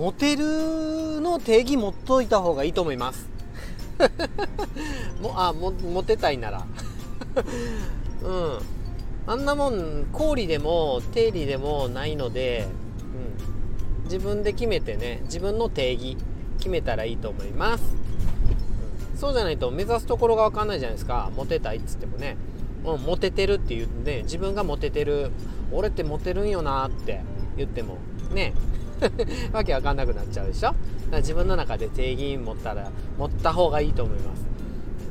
モテるの定義持っといた方がいいと思います。もあもモテたいなら。うん。あんなもん氷でも定理でもないので、うん、自分で決めてね自分の定義決めたらいいと思います、うん、そうじゃないと目指すところが分かんないじゃないですか。モテたいっつってもね、うん、モテてるって言うんで自分がモテてる。俺ってモテるんよなって言っても。ね。わけわかんなくなっちゃうでしょ？だから自分の中で定義持ったら持った方がいいと思います。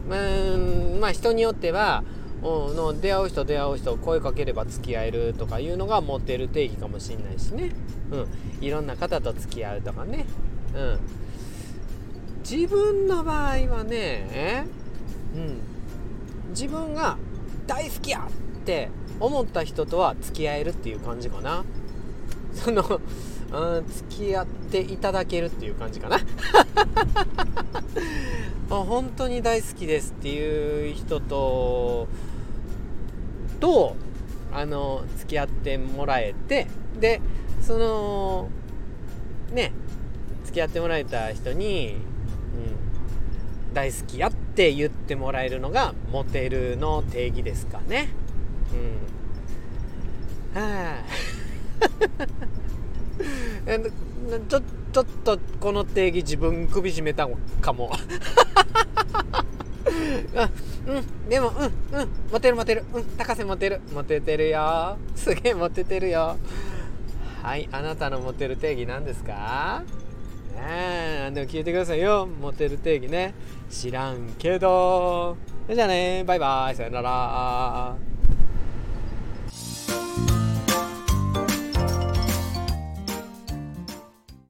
うんまあ人によってはの出会う人出会う人声かければ付き合えるとかいうのが持ってる定義かもしれないしね、うん、いろんな方と付き合うとかね、うん、自分の場合はね、うん、自分が大好きやって思った人とは付き合えるっていう感じかな。その、うん、付き合っていただけるっていう感じかな。本当に大好きですっていう人ととあの付き合ってもらえてでそのね付き合ってもらえた人に、うん、大好きやって言ってもらえるのがモテるの定義ですかね。うん、はあ ちょちょっとこの定義自分首絞めたかも。うんでもうんうんモテるモテる。うん高瀬モテる。モテてるよ。すげえモテてるよ。はいあなたのモテる定義何ですか？ねえでも聞いてくださいよ。モテる定義ね。知らんけど。じゃあねバイバイ。さよなら。